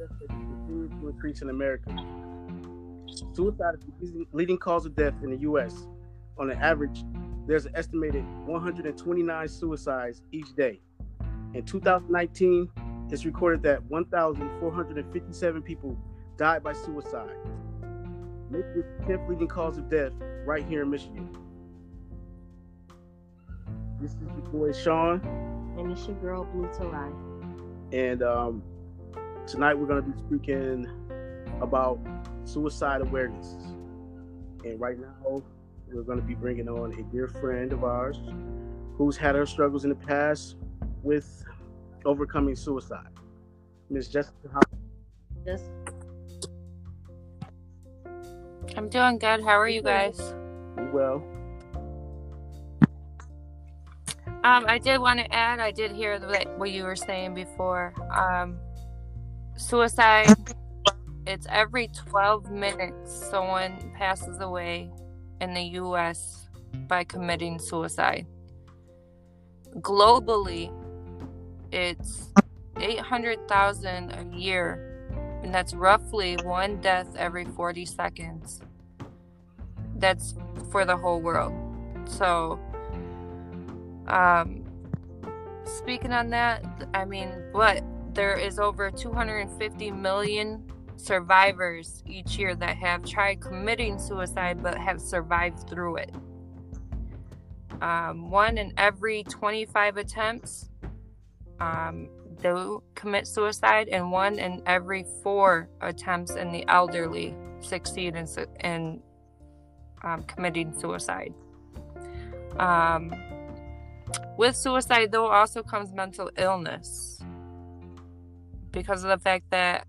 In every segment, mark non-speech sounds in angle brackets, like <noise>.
death continues to increase in America. Suicide is the leading cause of death in the U.S. On an average, there's an estimated 129 suicides each day. In 2019, it's recorded that 1,457 people died by suicide, making it the 10th leading cause of death right here in Michigan. This is your boy Sean. And it's your girl Blue Tarai. And um, tonight we're going to be speaking about suicide awareness. And right now we're going to be bringing on a dear friend of ours who's had her struggles in the past with overcoming suicide. Miss Jessica, how? Yes. I'm doing good. How are you guys? Well, Um, I did want to add. I did hear what you were saying before. Um, suicide. It's every 12 minutes someone passes away in the U.S. by committing suicide. Globally, it's 800,000 a year, and that's roughly one death every 40 seconds. That's for the whole world. So, um, speaking on that, I mean, what there is over 250 million survivors each year that have tried committing suicide but have survived through it. Um, one in every 25 attempts um, do commit suicide, and one in every four attempts in the elderly succeed in, in um, committing suicide. Um, with suicide, though, also comes mental illness because of the fact that,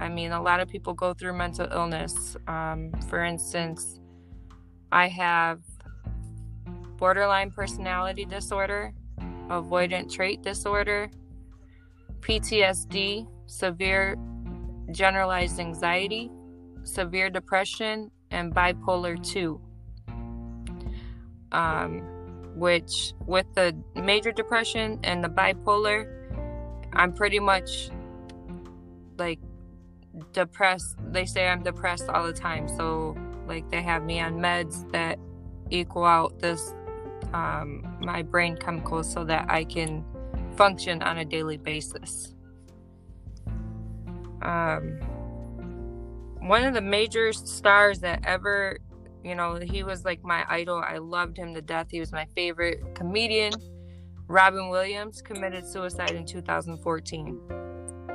I mean, a lot of people go through mental illness. Um, for instance, I have borderline personality disorder, avoidant trait disorder, PTSD, severe generalized anxiety, severe depression, and bipolar 2. Um, which, with the major depression and the bipolar, I'm pretty much like depressed. They say I'm depressed all the time. So, like, they have me on meds that equal out this, um, my brain chemicals so that I can function on a daily basis. Um, one of the major stars that ever, you know, he was like my idol. I loved him to death. He was my favorite comedian. Robin Williams committed suicide in 2014.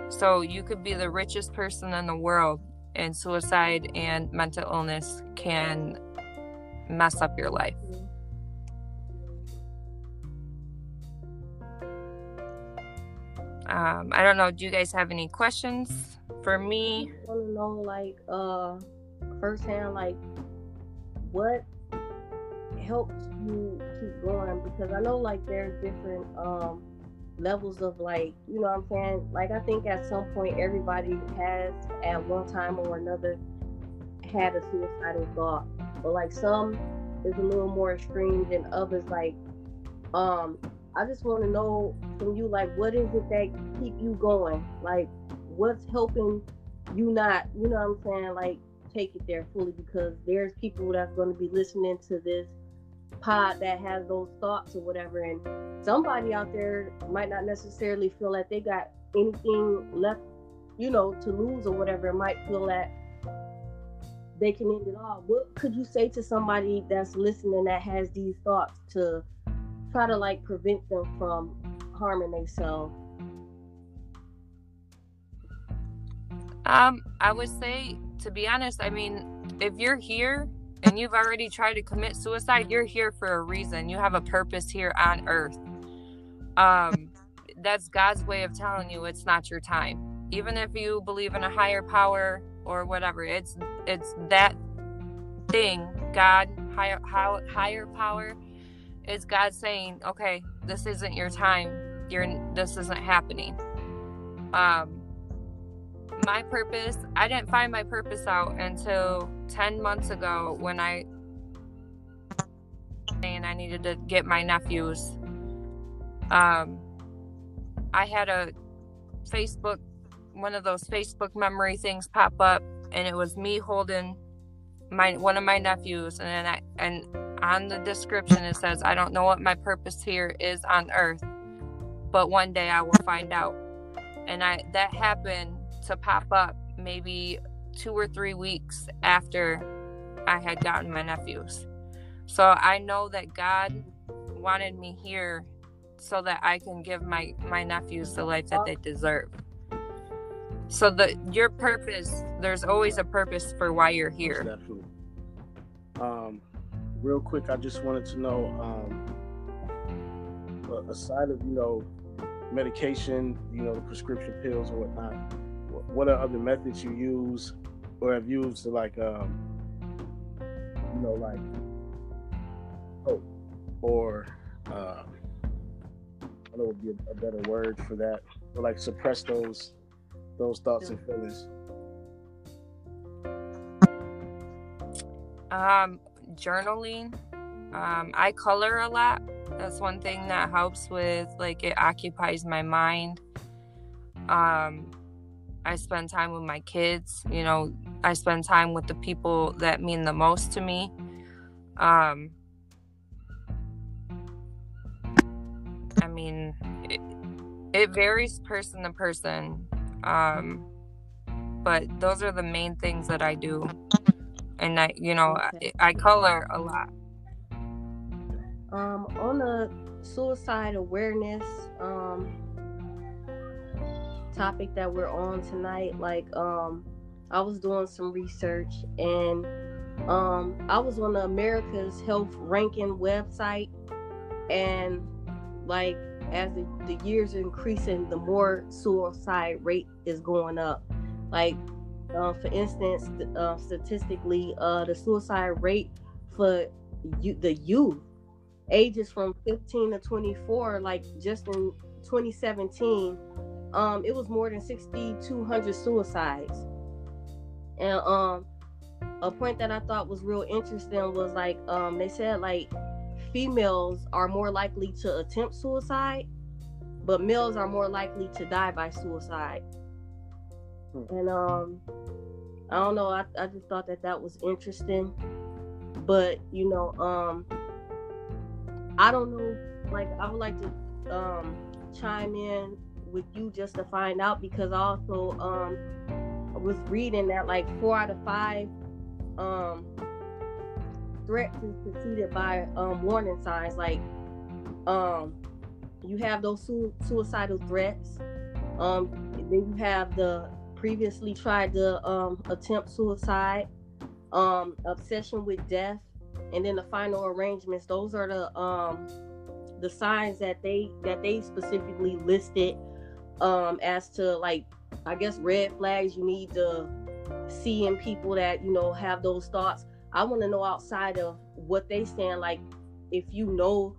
So you could be the richest person in the world, and suicide and mental illness can mess up your life. Um, I don't know. Do you guys have any questions for me? I want to know, like, uh, firsthand, like, what helps you keep going? Because I know, like, there's different um levels of, like, you know what I'm saying? Like, I think at some point everybody has, at one time or another, had a suicidal thought, but like some is a little more extreme than others. Like, um, I just want to know from you, like, what is it that keep you going? Like, what's helping you not, you know what I'm saying, like, take it there fully? Because there's people that's going to be listening to this pod that has those thoughts or whatever, and somebody out there might not necessarily feel that they got anything left, you know, to lose or whatever. Might feel that they can end it all. What could you say to somebody that's listening that has these thoughts to try to like prevent them from harming themselves? Um, I would say, to be honest, I mean, if you're here and you've already tried to commit suicide, you're here for a reason. You have a purpose here on earth. Um, that's God's way of telling you it's not your time. Even if you believe in a higher power or whatever, it's it's that thing, God, higher higher, power is God saying, "Okay, this isn't your time. You're this isn't happening." Um my purpose, I didn't find my purpose out until 10 months ago when I and I needed to get my nephews. Um I had a Facebook one of those Facebook memory things pop up, and it was me holding my one of my nephews, and then I and on the description it says, "I don't know what my purpose here is on Earth, but one day I will find out." And I that happened to pop up maybe two or three weeks after I had gotten my nephews. So I know that God wanted me here so that I can give my my nephews the life that they deserve. So the your purpose, there's always a purpose for why you're here. Um, real quick, I just wanted to know, um, aside of you know medication, you know, the prescription pills or whatnot, what are other methods you use or have used to like, um, you know, like hope or uh, I don't know would be a, a, better word for that, or like suppress those those thoughts and feelings. Um, journaling. Um, I color a lot. That's one thing that helps with like it occupies my mind. Um, I spend time with my kids. You know, I spend time with the people that mean the most to me. Um, I mean, it, it varies person to person. Um, but those are the main things that I do. And I, you know, okay. I, I color a lot. Um, on the suicide awareness, um, topic that we're on tonight, like um I was doing some research and um I was on the America's Health Ranking website and like as the, the years are increasing, the more suicide rate is going up. Like uh, for instance, uh, statistically, uh, the suicide rate for you, the youth ages from 15 to 24, like just in 2017, um, it was more than 6,200 suicides. And um, a point that I thought was real interesting was like um, they said like females are more likely to attempt suicide, but males are more likely to die by suicide. Hmm. And um, I don't know. I, I just thought that that was interesting. But you know, um, I don't know. Like I would like to um chime in with you just to find out because also um I was reading that like four out of five um threats is preceded by um warning signs. Like um you have those su- suicidal threats um then you have the previously tried to um attempt suicide um obsession with death and then the final arrangements. Those are the um the signs that they that they specifically listed um, as to like I guess red flags you need to see in people that you know have those thoughts. I want to know outside of what they stand like if you know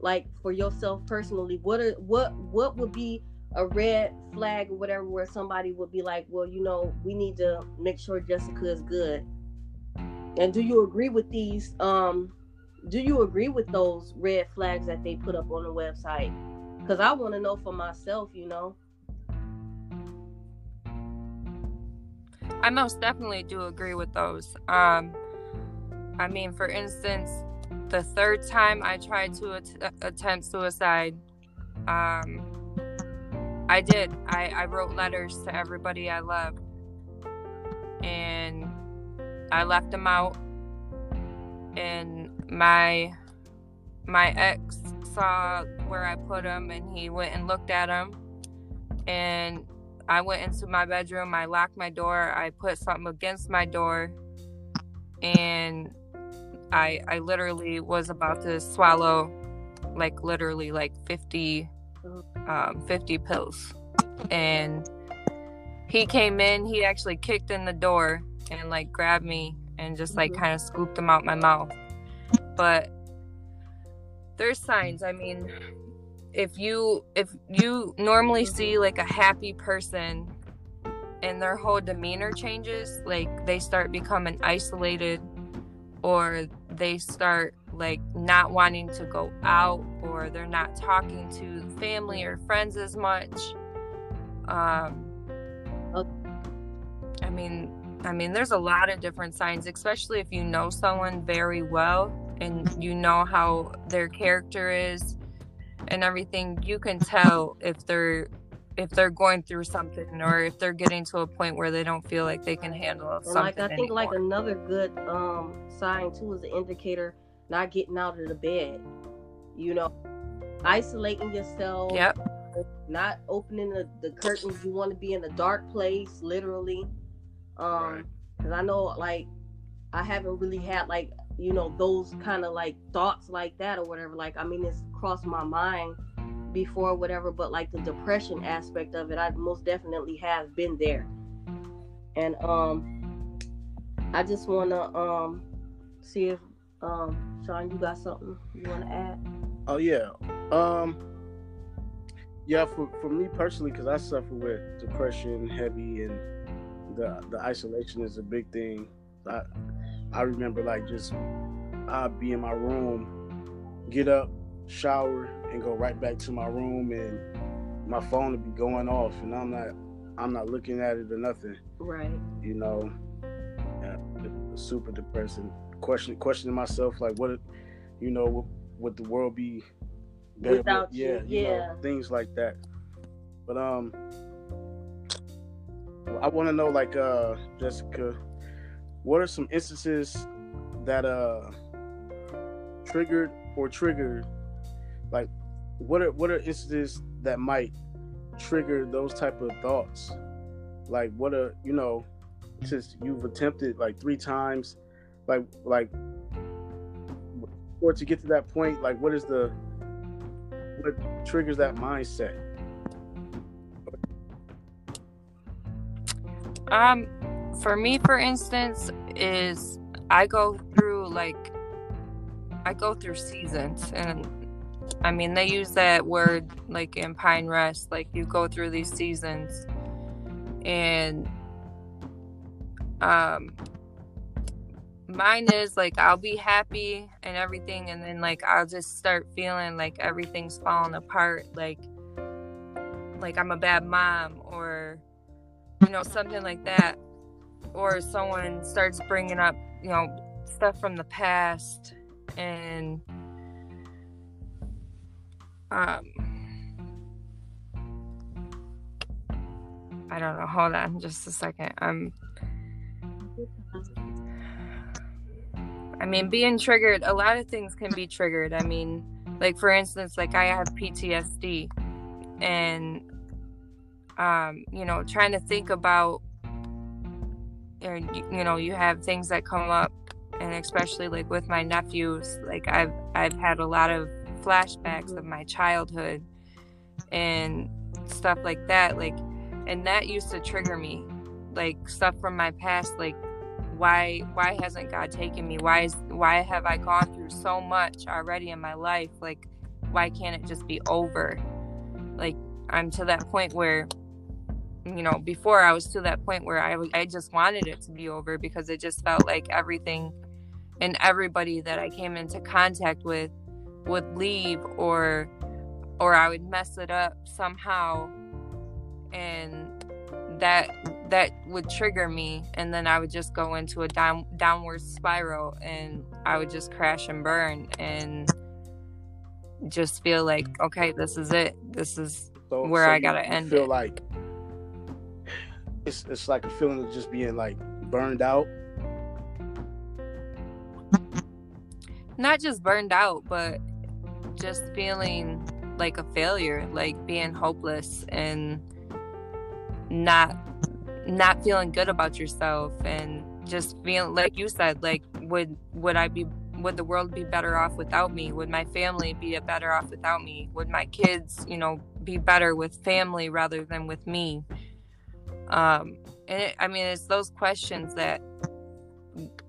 like for yourself personally what are what what would be a red flag or whatever where somebody would be like well you know we need to make sure jessica is good. And do you agree with these um do you agree with those red flags that they put up on the website? Because i want to know for myself you know I most definitely do agree with those. Um, I mean, for instance, the third time I tried to at- attempt suicide, um, I did. I, I wrote letters to everybody I loved, and I left them out. And my my ex saw where I put them, and he went and looked at them, and I went into my bedroom, I locked my door, I put something against my door, and I I literally was about to swallow like literally like 50 um, 50 pills. And he came in, he actually kicked in the door and like grabbed me and just like mm-hmm. kind of scooped them out my mouth. But there's signs. I mean, if you if you normally see like a happy person and their whole demeanor changes like they start becoming isolated or they start like not wanting to go out or they're not talking to family or friends as much um I mean, I mean, there's a lot of different signs, especially if you know someone very well and you know how their character is and everything. You can tell if they're if they're going through something or if they're getting to a point where they don't feel like they can handle something. Like I think anymore. like another good um sign too is an indicator not getting out of the bed. You know, isolating yourself. Yep. Not opening the, the curtains. You want to be in a dark place, literally. Um, Right. because I know like I haven't really had like you know those kind of like thoughts like that or whatever. Like I mean, it's crossed my mind before, whatever. But like the depression aspect of it, I most definitely have been there. And um, I just wanna um see if um Sean, you got something you wanna add? Oh yeah. Um. Yeah, for for me personally, because I suffer with depression, heavy, and the the isolation is a big thing. I I remember like just I'd be in my room, get up, shower, and go right back to my room, and my phone would be going off, and I'm not I'm not looking at it or nothing. Right. You know, super depressing. Question questioning myself like what, you know, would, would the world be better with- Without you, yeah, you know, yeah. things like that. But um, I want to know like uh Jessica, what are some instances that uh triggered or triggered like what are what are instances that might trigger those type of thoughts? Like what are you know since you've attempted like three times like like or to get to that point like what is the what triggers that mindset? Um, for me, for instance, is I go through like I go through seasons, and I mean they use that word like in Pine Rest, like you go through these seasons, and um, mine is like I'll be happy and everything, and then like I'll just start feeling like everything's falling apart, like like I'm a bad mom or you know something like that or someone starts bringing up you know stuff from the past and um i don't know. Hold on just a second. Um i mean being triggered a lot of things can be triggered. I mean like for instance like i have ptsd and um, you know, trying to think about, or, you, you know, you have things that come up, and especially like with my nephews, like I've I've had a lot of flashbacks of mm-hmm. my childhood and stuff like that, like, and that used to trigger me, like stuff from my past, like why why hasn't God taken me? Why is why have I gone through so much already in my life? Like, why can't it just be over? Like I'm to that point where you know before I was to that point where I I just wanted it to be over because it just felt like everything and everybody that I came into contact with would leave or or I would mess it up somehow and that that would trigger me and then I would just go into a down downward spiral and I would just crash and burn and just feel like okay this is it this is so Where so I gotta end feel it. like it's it's like a feeling of just being like burned out not just burned out, but just feeling like a failure, like being hopeless and not not feeling good about yourself and just feeling like you said, like would would I be would the world be better off without me? Would my family be better off without me? Would my kids, you know, be better with family rather than with me? Um and it, I mean it's those questions that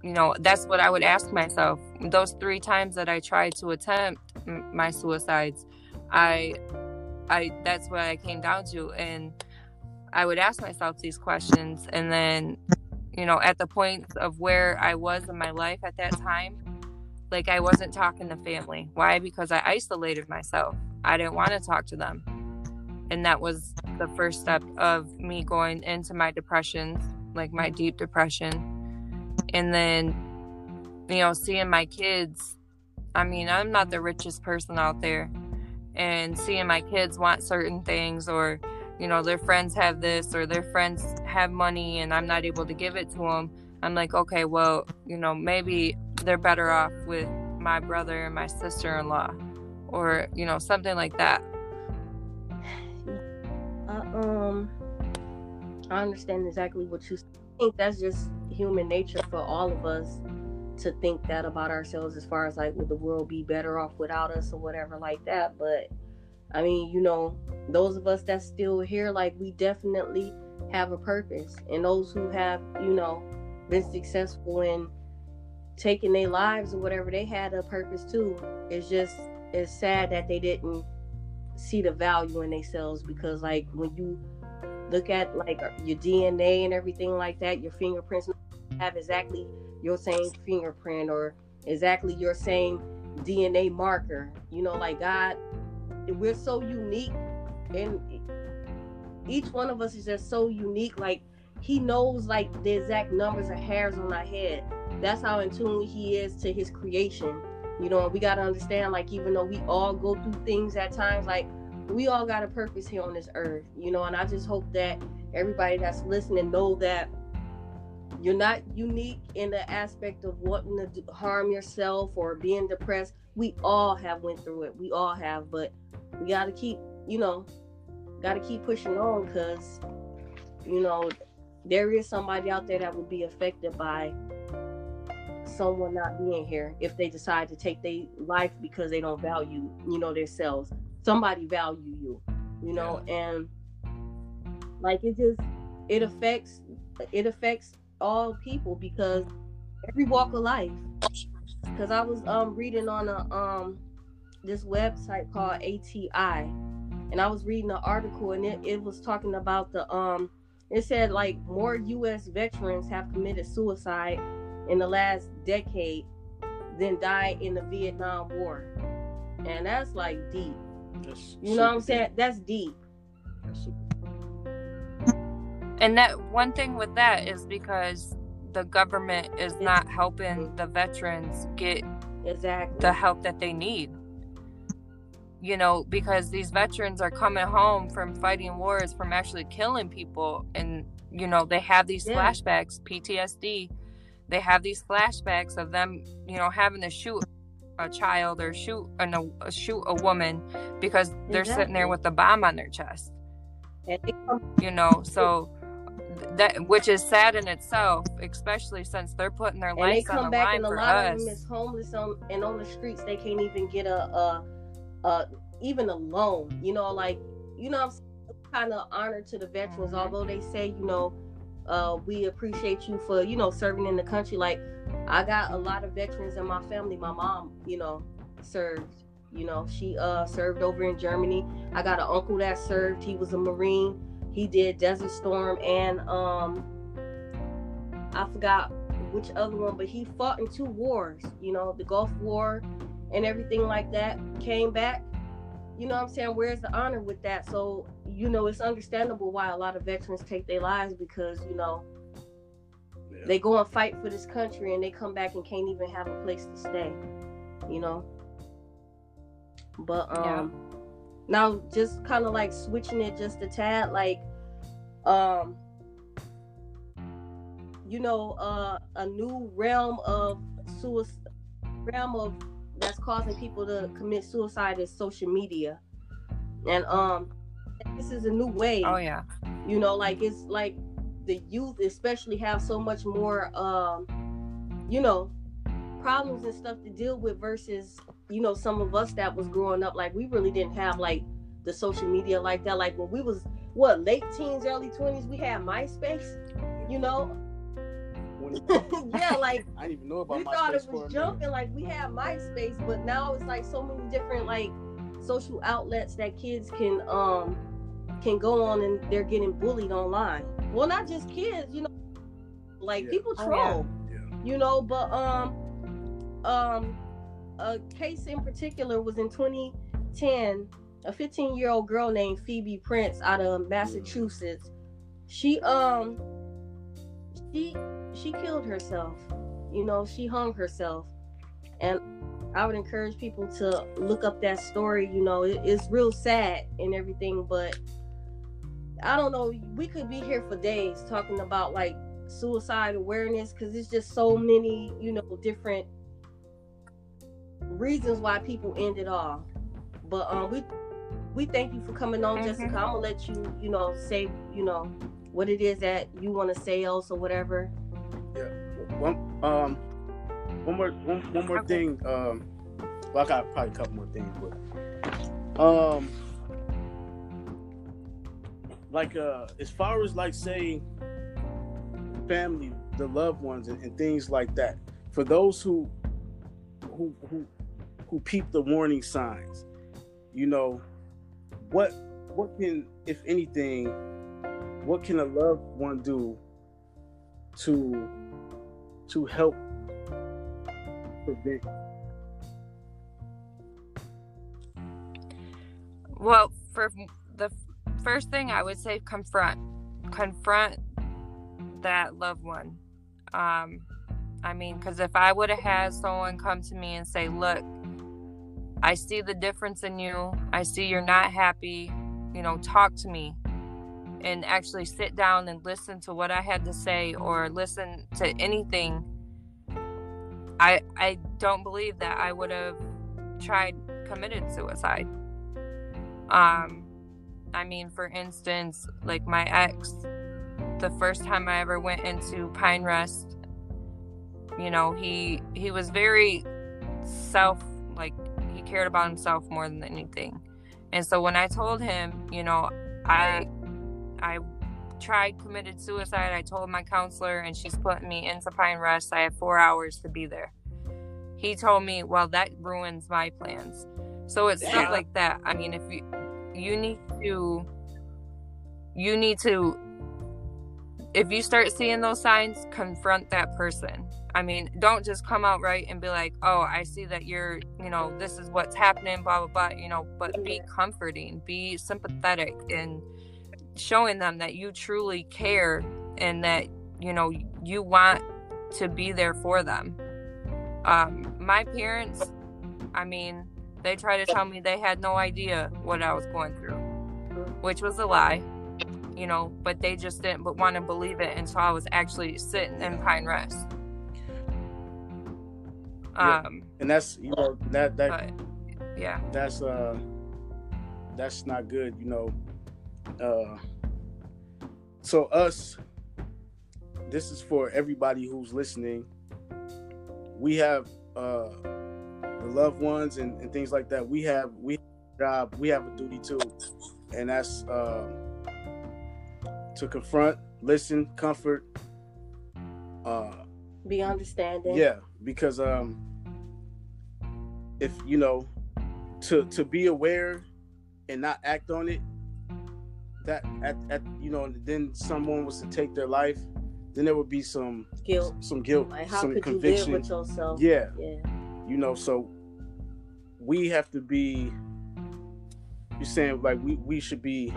you know that's what i would ask myself. Those three times that i tried to attempt m- my suicides i i that's what i came down to. And i would ask myself these questions and then you know at the point of where i was in my life at that time like i wasn't talking to family. Why? Because i isolated myself. I didn't want to talk to them and that was the first step of me going into my depressions like my deep depression. And then, you know, seeing my kids, I mean, I'm not the richest person out there. And seeing my kids want certain things or, you know, their friends have this or their friends have money and I'm not able to give it to them. I'm like, okay, well, you know, maybe they're better off with my brother and my sister in law or, you know, something like that. Um, I understand exactly what you think. That's just human nature for all of us to think that about ourselves as far as like would the world be better off without us or whatever like that but i mean you know those of us that's still here like we definitely have a purpose and those who have you know been successful in taking their lives or whatever they had a purpose too it's just it's sad that they didn't see the value in themselves because like when you look at like your DNA and everything like that, your fingerprints have exactly your same fingerprint or exactly your same DNA marker. You know, like God, we're so unique and each one of us is just so unique. Like he knows like the exact numbers of hairs on our head. That's how in tune he is to his creation. You know, we gotta understand, like, even though we all go through things at times, like we all got a purpose here on this earth, you know, and I just hope that everybody that's listening know that you're not unique in the aspect of wanting to harm yourself or being depressed. We all have went through it. We all have, but we got to keep, you know, got to keep pushing on because, you know, there is somebody out there that would be affected by someone not being here if they decide to take their life because they don't value, you know, themselves somebody value you, you know, yeah. and like it just it affects it affects all people because every walk of life. Because I was um reading on a um this website called ATI, and I was reading an article and it, it was talking about the um it said like more U.S. veterans have committed suicide in the last decade than died in the Vietnam War, and that's like deep. That's you know what I'm saying? Deep. That's deep. That's and that one thing with that is because the government is not helping mm-hmm. the veterans get exactly the help that they need. You know, because these veterans are coming home from fighting wars, from actually killing people, and you know they have these yeah. flashbacks, PTSD. They have these flashbacks of them, you know, having to shoot a child or shoot an, a shoot a woman because they're exactly. sitting there with a bomb on their chest. You know, so that which is sad in itself, especially since they're putting their lives on the line for us. Of them is homeless on and on the streets. They can't even get a, a, a even a loan. You know, like you know, I'm kind of honored to the veterans, mm-hmm. although they say you know uh, we appreciate you for you know serving in the country. Like I got a lot of veterans in my family. My mom, you know, served. You know, she uh served over in Germany. I got an uncle that served. He was a Marine. He did Desert Storm and um I forgot which other one, but he fought in two wars. You know, the Gulf War and everything like that. Came back. You know what I'm saying? Where's the honor with that? So you know, it's understandable why a lot of veterans take their lives because, you know, yeah. they go and fight for this country and they come back and can't even have a place to stay, you know. But um yeah. now just kind of like switching it just a tad, like um you know, uh a new realm of suicide realm of that's causing people to commit suicide is social media. And um this is a new way. Oh yeah. You know, like it's like the youth especially have so much more um, you know, problems and stuff to deal with versus, you know, some of us that was growing up like we really didn't have like the social media like that. Like when we was what, late teens, early twenties, we had MySpace, you know. <laughs> yeah, like I didn't even know about we MySpace thought it was jumping. Like we had MySpace, but now it's like so many different like social outlets that kids can um can go on and they're getting bullied online. Well, not just kids, you know, like yeah. people troll, oh, yeah. you know. But um, um, a case in particular was in 2010. A 15 year old girl named Phoebe Prince out of Massachusetts. She um she she killed herself. You know, she hung herself, and I would encourage people to look up that story. You know, it, it's real sad and everything, but I don't know. We could be here for days talking about like suicide awareness because it's just so many, you know, different reasons why people end it all. But um, we we thank you for coming on, mm-hmm. Jessica. I'm gonna let you, you know, say, you know, what it is that you want to say else or whatever. Yeah. One um one more one, one more okay. thing. Um well I got probably a couple more things, but um like uh as far as like say family, the loved ones and, and things like that, for those who who who who peep the warning signs, you know, what what can, if anything, what can a loved one do to to help prevent? Well, for the first thing I would say, confront, confront that loved one. Um, I mean, because if I would have had someone come to me and say, "Look, I see the difference in you. I see you're not happy. You know, talk to me." And actually sit down and listen to what I had to say or listen to anything, I I don't believe that I would have tried committed suicide. Um I mean for instance, like my ex, the first time I ever went into Pine Rest, you know, he he was very self like he cared about himself more than anything. And so when I told him, you know, I I tried committed suicide. I told my counselor, and she's putting me into Pine Rest. I have four hours to be there. He told me, "Well, that ruins my plans." So it's stuff like that. I mean, if you you need to you need to if you start seeing those signs, confront that person. I mean, don't just come out right and be like, "Oh, I see that you're, you know, this is what's happening, blah blah blah," you know, but be comforting, be sympathetic and showing them that you truly care and that you know you want to be there for them. Um my parents i mean they try to tell me they had no idea what i was going through which was a lie you know but they just didn't but want to believe it until i was actually sitting in pine rest. Um and that's you know that that but, yeah. that's uh that's not good you know uh, so us, this is for everybody who's listening. We have uh, the loved ones and, and things like that. We have we have job. We have a duty too, and that's uh, to confront, listen, comfort, uh, be understanding. Yeah, because um, if you know, to to be aware and not act on it that at, at you know then someone was to take their life then there would be some guilt. some guilt like how some could conviction you live with yourself? Yeah. Yeah. You know so we have to be you're saying like we we should be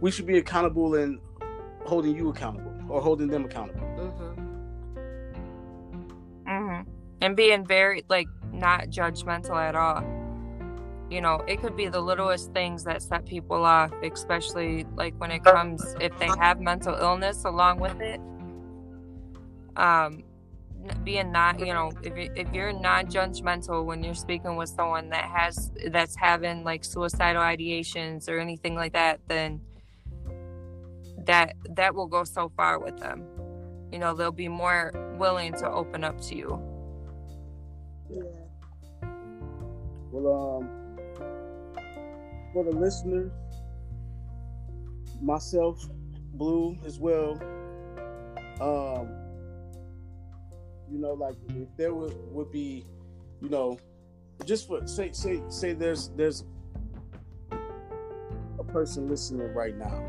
we should be accountable and holding you accountable or holding them accountable. Mm-hmm. Mm-hmm. and being very like not judgmental at all you know it could be the littlest things that set people off especially like when it comes if they have mental illness along with it. Um being not you know if, you, if you're non-judgmental when you're speaking with someone that has that's having like suicidal ideations or anything like that then that that will go so far with them. You know they'll be more willing to open up to you. Yeah. Well um for the listeners, myself, Blue as well. Um, you know, like if there would would be, you know, just for say say say there's there's a person listening right now.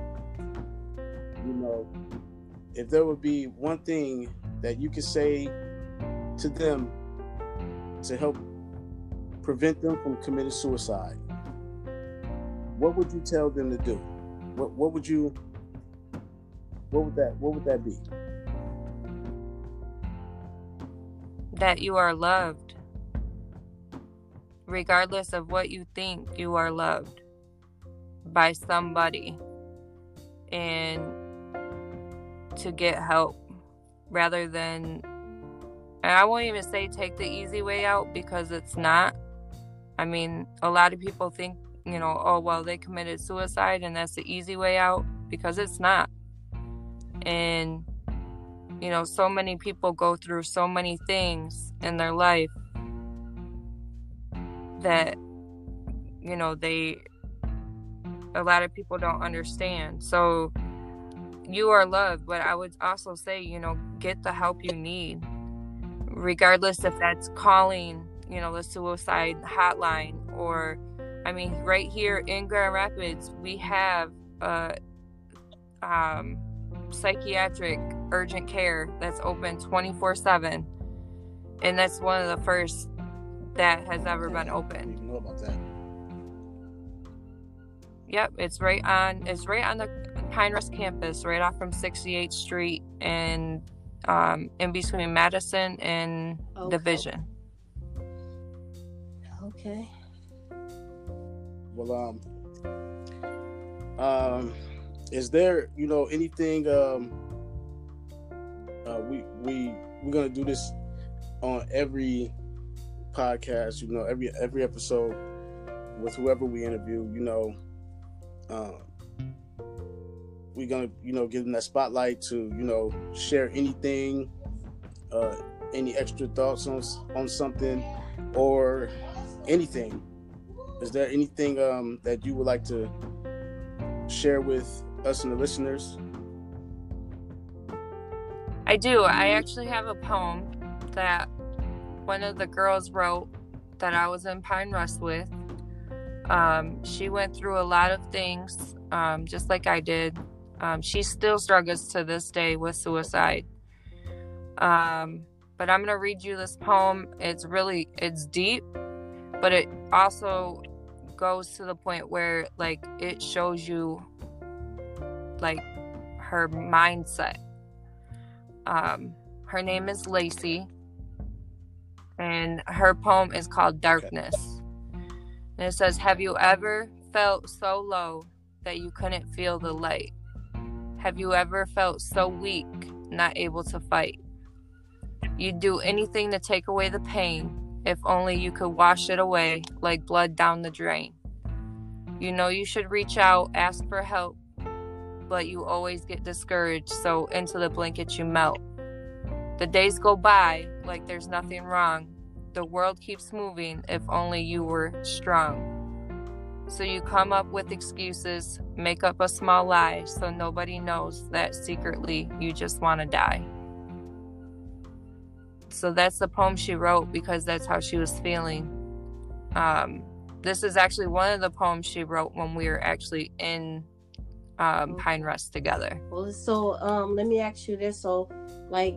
You know, if there would be one thing that you could say to them to help prevent them from committing suicide what would you tell them to do? What what would you what would that what would that be? that you are loved. Regardless of what you think, you are loved by somebody. And to get help rather than and I won't even say take the easy way out because it's not. I mean, a lot of people think, you know, oh, well, they committed suicide and that's the easy way out because it's not. And, you know, so many people go through so many things in their life that, you know, they, a lot of people don't understand. So, you are loved, but I would also say, you know, get the help you need, regardless if that's calling, you know, the suicide hotline or, I mean, right here in Grand Rapids, we have a um, psychiatric urgent care that's open 24 7. And that's one of the first that has ever been open. know about that. Yep, it's right on. It's right on the Pine Rest campus, right off from 68th Street, and um, in between Madison and Okay. Division. Okay. Well, um, um, is there, you know, anything? Um, uh, we we we're gonna do this on every podcast. You know, every every episode with whoever we interview. You know, um, we're gonna you know give them that spotlight to you know share anything, uh, any extra thoughts on on something, or anything. Is there anything um, that you would like to share with us and the listeners? I do. I actually have a poem that one of the girls wrote that I was in Pine Rest with. Um, she went through a lot of things, um, just like I did. Um, she still struggles to this day with suicide. Um, but I'm gonna read you this poem. It's really it's deep, but it also goes to the point where like it shows you like her mindset. Um, her name is Lacey, and her poem is called Darkness. And it says, Have you ever felt so low that you couldn't feel the light? Have you ever felt so weak, not able to fight? You'd do anything to take away the pain, if only you could wash it away like blood down the drain. You know you should reach out, ask for help, but you always get discouraged, so into the blanket you melt. The days go by like there's nothing wrong. The world keeps moving if only you were strong. So you come up with excuses, make up a small lie so nobody knows that secretly you just want to die. So that's the poem she wrote because that's how she was feeling. Um, this is actually one of the poems she wrote when we were actually in um, Pine Rest together. Well, so um, let me ask you this: so, like,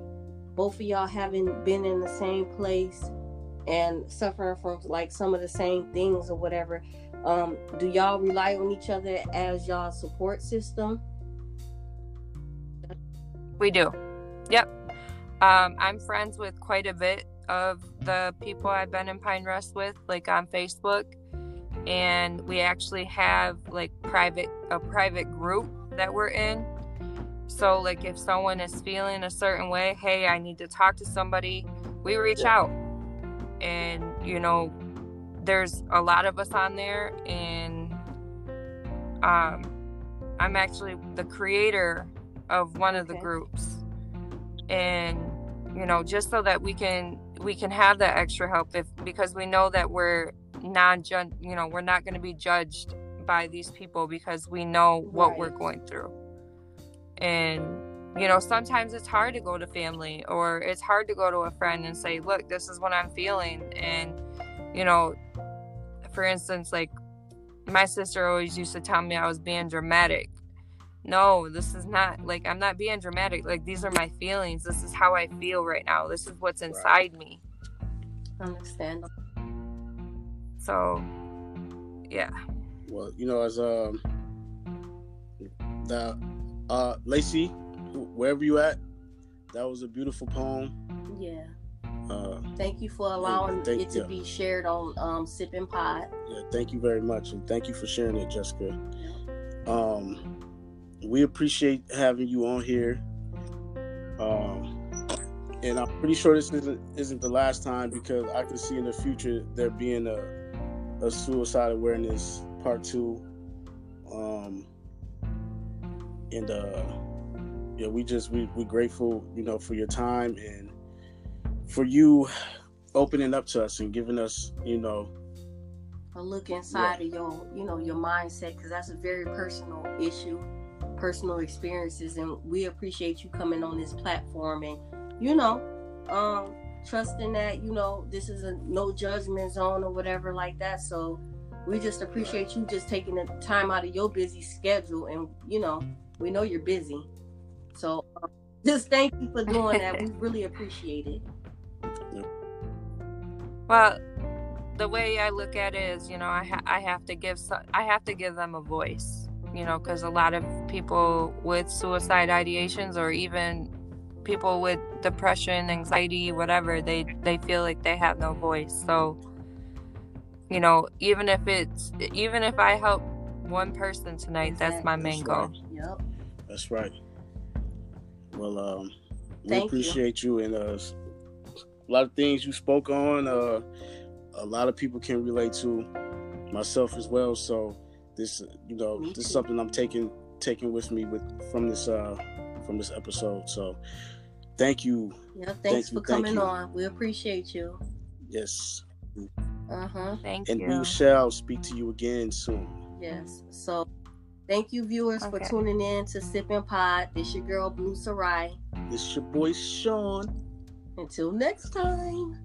both of y'all having been in the same place and suffering from like some of the same things or whatever, um, do y'all rely on each other as y'all support system? We do. Yep. Um, I'm friends with quite a bit of the people I've been in Pine Rest with, like on Facebook. And we actually have like private a private group that we're in. So like if someone is feeling a certain way, hey, I need to talk to somebody, we reach out. And you know, there's a lot of us on there and um I'm actually the creator of one of the groups and you know just so that we can we can have that extra help if because we know that we're non you know we're not going to be judged by these people because we know what we're going through. And you know sometimes it's hard to go to family or it's hard to go to a friend and say look this is what i'm feeling. And you know for instance like my sister always used to tell me i was being dramatic no this is not like i'm not being dramatic like these are my feelings this is how i feel right now this is what's inside me Understand? so yeah Well, you know, as um, the uh, Lacey, wherever you at, that was a beautiful poem. Yeah. Uh, Thank you for allowing thank- it to yeah. be shared on um, Sipping Pod. Yeah, thank you very much, and thank you for sharing it, Jessica. Um, we appreciate having you on here. Um, and I'm pretty sure this isn't isn't the last time because I can see in the future there being a a suicide awareness part two. Um, and uh, yeah, we just we we grateful, you know, for your time and for you opening up to us and giving us, you know, a look inside of your you know your mindset because that's a very personal issue personal experiences and we appreciate you coming on this platform and you know um trusting that you know this is a no judgment zone or whatever like that. So we just appreciate you just taking the time out of your busy schedule and you know we know you're busy. So um, just thank you for doing that. We <laughs> really appreciate it. Well, the way I look at it is, you know, I ha- I have to give so- I have to give them a voice, you know, because a lot of people with suicide ideations or even people with depression, anxiety, whatever, they they feel like they have no voice. So, you know, even if it's even if I help one person tonight, that's my main That's goal. right. yep That's right. Well, um, we Thank you. appreciate you. and uh, a lot of things you spoke on. Uh, a lot of people can relate to, myself as well. So this, you know, Me this is something I'm taking taking with me with from this uh from this episode. So thank you. yep thanks Thank for you, thank coming you. on we appreciate you Yes, uh-huh Thank and you. And we shall speak to you again soon. Yes. So thank you, viewers, for tuning in to Sipping Pod. This your girl Blue Sarai. This your boy Sean. Until next time.